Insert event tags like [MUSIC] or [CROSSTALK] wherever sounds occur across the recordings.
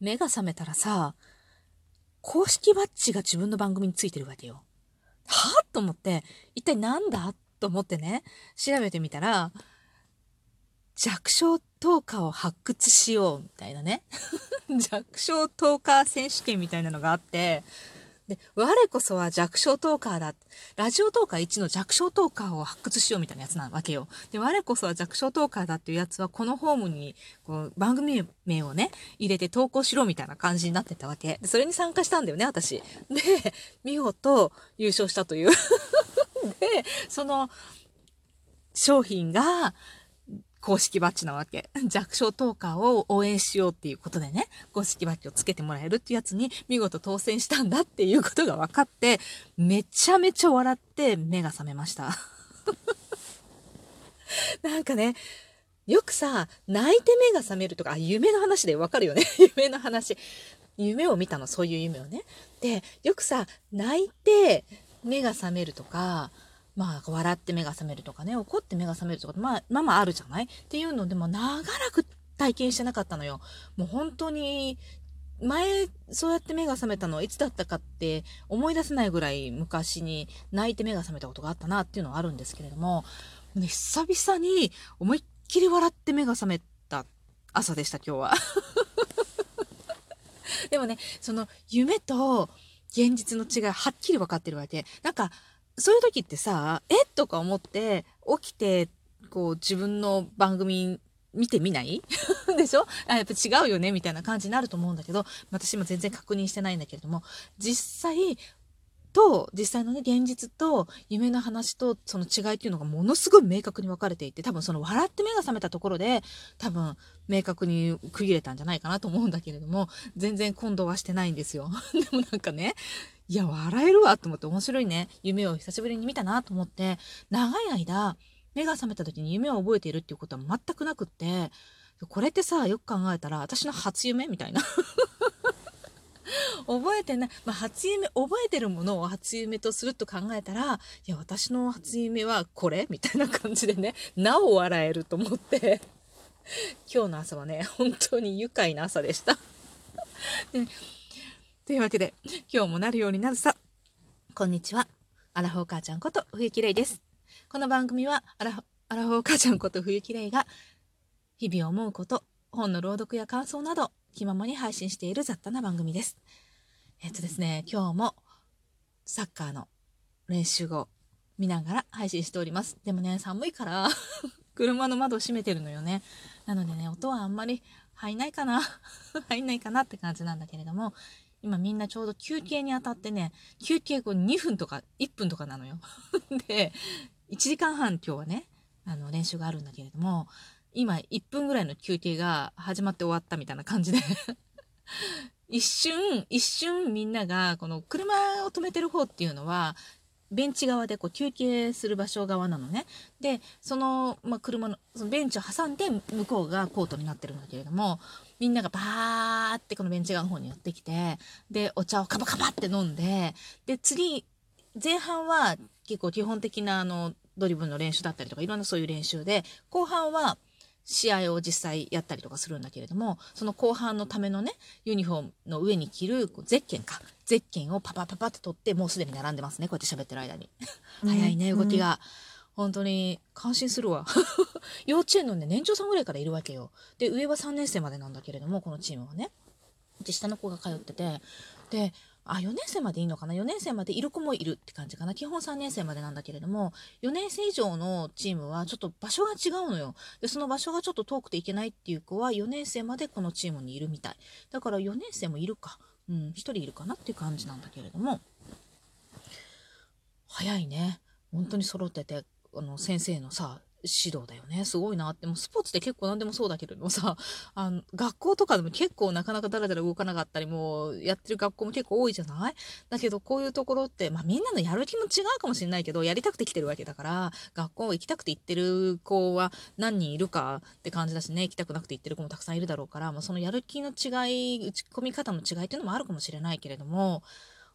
目が覚めたらさ、公式バッジが自分の番組についてるわけよ。はぁと思って、一体なんだと思ってね、調べてみたら、弱小トーカーを発掘しようみたいなね。[LAUGHS] 弱小トーカー選手権みたいなのがあって、で、我こそは弱小トーカーだ。ラジオトーカー1の弱小トーカーを発掘しようみたいなやつなわけよ。で、我こそは弱小トーカーだっていうやつは、このホームに、こう、番組名をね、入れて投稿しろみたいな感じになってたわけ。で、それに参加したんだよね、私。で、見事優勝したという。[LAUGHS] で、その、商品が、公式バッジなわけ。[LAUGHS] 弱小トーカーを応援しようっていうことでね、公式バッジをつけてもらえるっていうやつに見事当選したんだっていうことが分かって、めちゃめちゃ笑って目が覚めました。[LAUGHS] なんかね、よくさ、泣いて目が覚めるとか、あ、夢の話でわかるよね。[LAUGHS] 夢の話。夢を見たの、そういう夢をね。で、よくさ、泣いて目が覚めるとか、まあ、笑って目が覚めるとかね、怒って目が覚めるとか、まあ、まあまああるじゃない？っていうのでも長らく体験してなかったのよ。もう本当に、前、そうやって目が覚めたのはいつだったかって思い出せないぐらい昔に泣いて目が覚めたことがあったなっていうのはあるんですけれども、ね、久々に思いっきり笑って目が覚めた朝でした、今日は。[LAUGHS] でもね、その夢と現実の違いはっきり分かってるわけ。なんか、そういう時ってさ、え？とか思って起きて、こう自分の番組見てみない？[LAUGHS] でしょ？あやっぱ違うよね？みたいな感じになると思うんだけど、私も全然確認してないんだけれども、実際、と、実際のね、現実と夢の話とその違いっていうのがものすごい明確に分かれていて、多分その笑って目が覚めたところで、多分明確に区切れたんじゃないかなと思うんだけれども、全然今度はしてないんですよ。[LAUGHS] でもなんかね、いや、笑えるわと思って面白いね。夢を久しぶりに見たなと思って、長い間、目が覚めた時に夢を覚えているっていうことは全くなくって、これってさ、よく考えたら、私の初夢みたいな。[LAUGHS] 覚えてない、まあ、初夢、覚えてるものを初夢とすると考えたら、いや、私の初夢はこれみたいな感じでね、なお笑えると思って、今日の朝はね、本当に愉快な朝でした。で [LAUGHS] というわけで、今日もなるようになるさ。こんにちは。アラフォー母ちゃんこと冬木玲です。この番組はアラフアラフォー母ちゃんこと冬木玲が日々思うこと、本の朗読や感想など気ままに配信している雑多な番組です。えっとですね、今日もサッカーの練習を見ながら配信しております。でもね、寒いから [LAUGHS] 車の窓を閉めてるのよね。なのでね、音はあんまり入んないかな [LAUGHS] 入んないかなって感じなんだけれども、今みんなちょうど休憩にあたってね、休憩後2分とか1分とかなのよ。[LAUGHS] で、1時間半今日はね、あの練習があるんだけれども、今1分ぐらいの休憩が始まって終わったみたいな感じで [LAUGHS] 一瞬、一瞬みんなが、この車を止めてる方っていうのは、ベンチ側でこう休憩する場所側なのね。で、その、まあ、車の、そのベンチを挟んで向こうがコートになってるんだけれども、みんながバーってこのベンチ側の方に寄ってきて、で、お茶をカバカバって飲んで、で、次、前半は結構基本的なあの、ドリブルの練習だったりとか、いろんなそういう練習で、後半は、試合を実際やったりとかするんだけれども、その後半のためのね、ユニフォームの上に着るゼッケンか。ゼッケンをパパパパって取って、もうすでに並んでますね。こうやって喋ってる間に。早いね、動きが。本当に感心するわ。[LAUGHS] 幼稚園のね、年長さんぐらいからいるわけよ。で、上は3年生までなんだけれども、このチームはね。で、下の子が通ってて、で、あ、4年生までいいのかな ?4 年生までいる子もいるって感じかな。基本3年生までなんだけれども、4年生以上のチームはちょっと場所が違うのよ。で、その場所がちょっと遠くていけないっていう子は4年生までこのチームにいるみたい。だから4年生もいるか。うん、1人いるかなっていう感じなんだけれども。早いね。本当に揃ってて、あの、先生のさ、指導だよね。すごいなって。もスポーツって結構何でもそうだけれどもさ、あの、学校とかでも結構なかなかだらだら動かなかったりもう、やってる学校も結構多いじゃない？だけどこういうところって、まあみんなのやる気も違うかもしれないけど、やりたくて来てるわけだから、学校行きたくて行ってる子は何人いるかって感じだしね、行きたくなくて行ってる子もたくさんいるだろうから、まあそのやる気の違い、打ち込み方の違いっていうのもあるかもしれないけれども、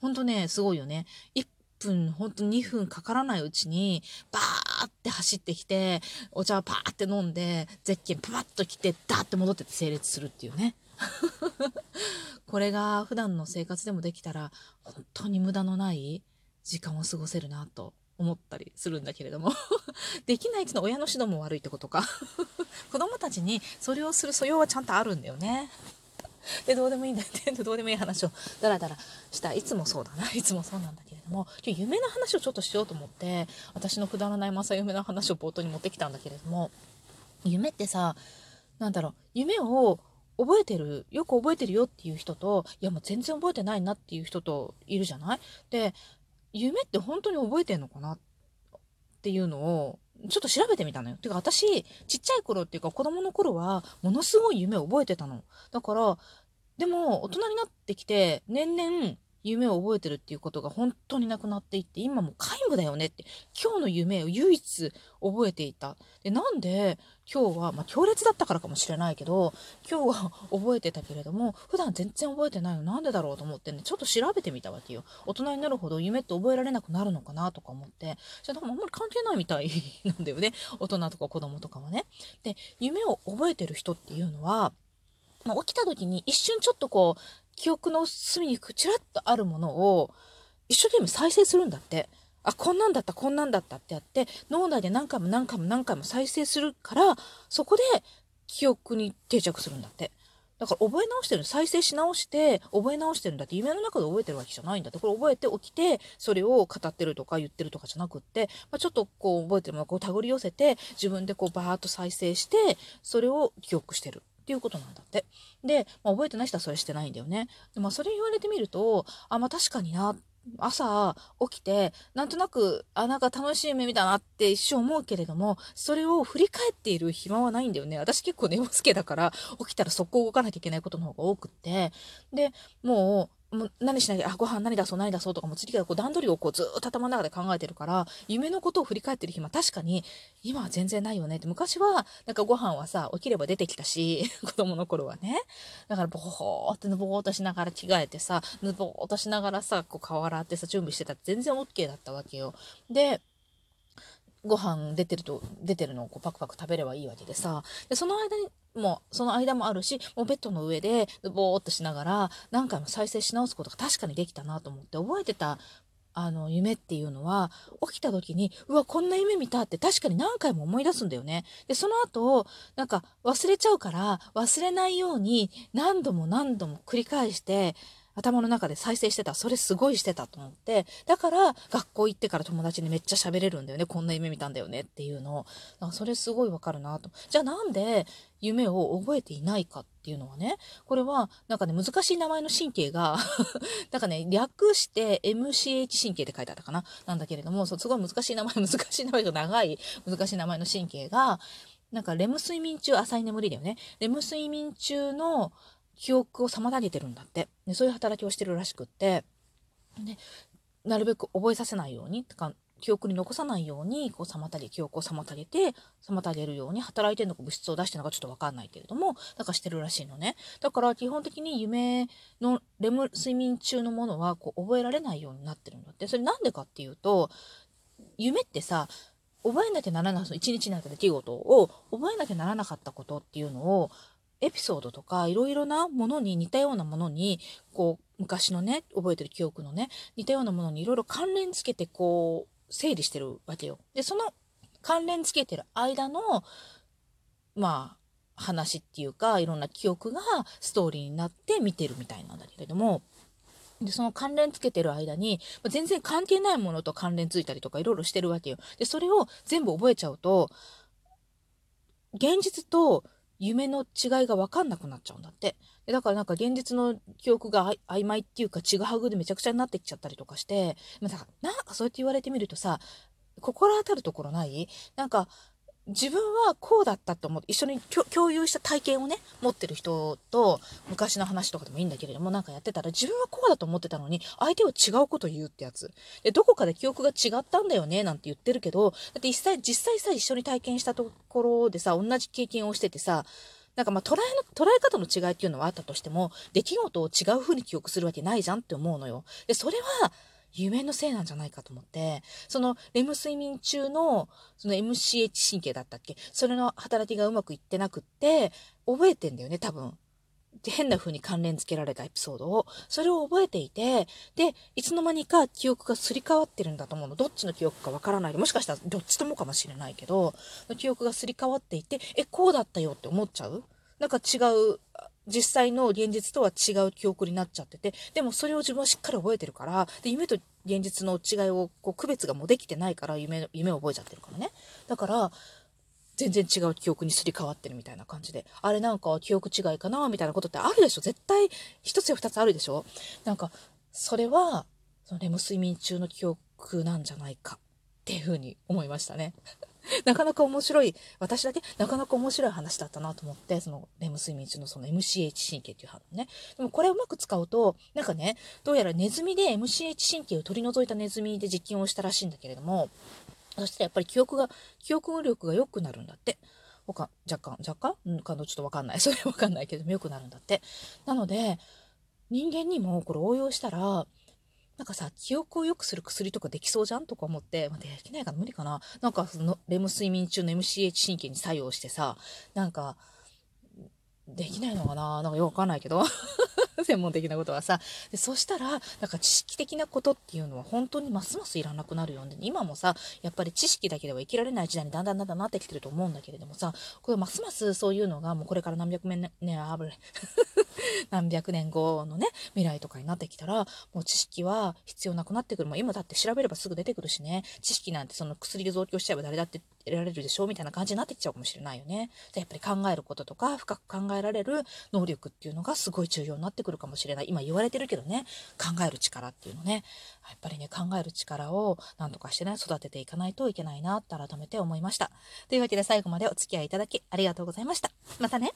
ほんとね、すごいよね。一分、ほんと2分かからないうちに、バーって走ってきて、お茶をパーって飲んで、ゼッケンパパッと来て、ダーって戻ってて整列するっていうね。[LAUGHS] これが普段の生活でもできたら、本当に無駄のない時間を過ごせるなと思ったりするんだけれども [LAUGHS] できないっての親の指導も悪いってことか [LAUGHS] 子供たちにそれをする素養はちゃんとあるんだよね。で、どうでもいいんだよね。どうでもいい話をダラダラした。いつもそうだな。いつもそうなんだけれども、今日夢の話をちょっとしようと思って、私のくだらない正夢の話を冒頭に持ってきたんだけれども、夢ってさ、なんだろう、夢を覚えてる、よく覚えてるよっていう人と、いやもう全然覚えてないなっていう人といるじゃない？で、夢って本当に覚えてんのかなっていうのを、ちょっと調べてみたのよ。てか私、ちっちゃい頃っていうか子供の頃は、ものすごい夢を覚えてたの。だから、でも、大人になってきて、年々、夢を覚えてるっていうことが本当になくなっていって、今も皆無だよねって、今日の夢を唯一覚えていた。で、なんで今日は、まあ、強烈だったからかもしれないけど、今日は覚えてたけれども、普段全然覚えてないのなんでだろうと思ってね、ちょっと調べてみたわけよ。大人になるほど夢って覚えられなくなるのかなとか思って、じゃああんまり関係ないみたい [LAUGHS] なんだよね。大人とか子供とかはね。で、夢を覚えてる人っていうのは、まあ、起きた時に一瞬ちょっとこう、記憶の隅にくちらっとあるものを一生懸命再生するんだって。あ、こんなんだった、こんなんだったってやって、脳内で何回も何回も何回も再生するから、そこで記憶に定着するんだって。だから覚え直してるの再生し直して、覚え直してるんだって、夢の中で覚えてるわけじゃないんだって。これ覚えて起きて、それを語ってるとか言ってるとかじゃなくって、まあ、ちょっとこう覚えてるものをこう手繰り寄せて、自分でこうバーッと再生して、それを記憶してる。っていうことなんだって。で、まあ、覚えてない人はそれしてないんだよね。でまあ、それ言われてみると、あ、まあ確かにな、朝起きて、なんとなく、あ、なんか楽しい夢見たなって一瞬思うけれども、それを振り返っている暇はないんだよね。私結構寝ぼすけだから、起きたら速攻動かなきゃいけないことの方が多くって。で、もう、もう何しなきゃ、あ、ご飯何出そう何出そうとかも次からこう段取りをこうずっと頭の中で考えてるから、夢のことを振り返ってる暇確かに今は全然ないよねって。昔はなんかご飯はさ、起きれば出てきたし、[LAUGHS] 子供の頃はね。だからボーってぬぼーっとしながら着替えてさ、ぬぼーっとしながらさ、こう顔洗ってさ、準備してたって全然 OK だったわけよ。で、ご飯出てると、出てるのをこうパクパク食べればいいわけでさ、で、その間に、も、その間もあるし、もうベッドの上で、ぼーっとしながら、何回も再生し直すことが確かにできたなと思って、覚えてた、あの、夢っていうのは、起きた時に、うわ、こんな夢見たって確かに何回も思い出すんだよね。で、その後、なんか忘れちゃうから、忘れないように何度も何度も繰り返して、頭の中で再生してた。それすごいしてたと思って。だから、学校行ってから友達にめっちゃ喋れるんだよね。こんな夢見たんだよねっていうのを。それすごいわかるなと。じゃあなんで夢を覚えていないかっていうのはね、これはなんかね、難しい名前の神経が [LAUGHS] なんかね、略して MCH 神経って書いてあったかななんだけれども、そうすごい難しい名前、[LAUGHS] 難しい名前が長い、難しい名前の神経が、なんかレム睡眠中、浅い眠りだよね。レム睡眠中の記憶を妨げてるんだって。でそういう働きをしてるらしくって、で、なるべく覚えさせないように、とか記憶に残さないように、こう、妨げ、記憶を妨げて、妨げるように働いてるのか物質を出してるのかちょっとわかんないけれども、だからしてるらしいのね。だから基本的に夢のレム睡眠中のものは、こう、覚えられないようになってるんだって。それなんでかっていうと、夢ってさ、覚えなきゃならない、その一日になった出来事を覚えなきゃならなかったことっていうのを、エピソードとかいろいろなものに似たようなものにこう昔のね覚えてる記憶のね似たようなものにいろいろ関連つけてこう整理してるわけよ。でその関連つけてる間のまあ話っていうかいろんな記憶がストーリーになって見てるみたいなんだけれどもで、その関連つけてる間にま、全然関係ないものと関連ついたりとかいろいろしてるわけよ。で、それを全部覚えちゃうと、現実と夢の違いが分かんなくなっちゃうんだって。でだからなんか現実の記憶が曖昧っていうかちぐはぐでめちゃくちゃになってきちゃったりとかして、まあ、なんかそうやって言われてみるとさ、心当たるところない？なんか自分はこうだったと思って、一緒に共有した体験をね、持ってる人と、昔の話とかでもいいんだけれども、なんかやってたら、自分はこうだと思ってたのに、相手は違うこと言うってやつ。で、どこかで記憶が違ったんだよね、なんて言ってるけど、だって実際、実際さ、一緒に体験したところでさ、同じ経験をしててさ、なんかまあ捉えの、捉え方の違いっていうのはあったとしても、出来事を違う風に記憶するわけないじゃんって思うのよ。で、それは、夢のせいなんじゃないかと思って、そのレム睡眠中の、その MCH 神経だったっけ？それの働きがうまくいってなくって、覚えてんだよね、多分。変な風に関連付けられたエピソードを、それを覚えていて、で、いつの間にか記憶がすり替わってるんだと思うの。どっちの記憶かわからない。もしかしたらどっちともかもしれないけど、記憶がすり替わっていて、え、こうだったよって思っちゃう？なんか違う、実際の現実とは違う記憶になっちゃってて、でもそれを自分はしっかり覚えてるから、で、夢と現実の違いをこう区別がもうできてないから夢、夢を覚えちゃってるからね。だから、全然違う記憶にすり替わってるみたいな感じで、あれなんか記憶違いかなみたいなことってあるでしょ絶対一つや二つあるでしょなんか、それは、そのレム睡眠中の記憶なんじゃないかっていうふうに思いましたね。[LAUGHS] なかなか面白い、私だけなかなか面白い話だったなと思って、そのレム睡眠中のその MCH 神経っていう反応ね。でもこれをうまく使うと、なんかね、どうやらネズミで MCH 神経を取り除いたネズミで実験をしたらしいんだけれども、そしたらやっぱり記憶が、記憶力が良くなるんだって。若干、若干？うん、かのちょっとわかんない。[LAUGHS] それわかんないけども良くなるんだって。なので、人間にもこれ応用したら、なんかさ、記憶を良くする薬とかできそうじゃん？とか思って、まあ、できないかな無理かななんかその、レム睡眠中の MCH 神経に作用してさ、なんか、できないのかな？なんかよくわかんないけど。[LAUGHS] 専門的なことはさ。でそしたら、なんか知識的なことっていうのは本当にますますいらなくなるよね。今もさ、やっぱり知識だけでは生きられない時代にだんだんだんだんなってきてると思うんだけれどもさ、これますますそういうのがもうこれから何百年、ね、あぶれ。[LAUGHS] 何百年後のね、未来とかになってきたら、もう知識は必要なくなってくる。もう今だって調べればすぐ出てくるしね、知識なんてその薬で増強しちゃえば誰だって得られるでしょうみたいな感じになってきちゃうかもしれないよね。やっぱり考えることとか、深く考えられる能力っていうのがすごい重要になってくるかもしれない。今言われてるけどね、考える力っていうのね、やっぱりね、考える力を何とかしてね、育てていかないといけないなって改めて思いました。というわけで最後までお付き合いいただきありがとうございました。またね。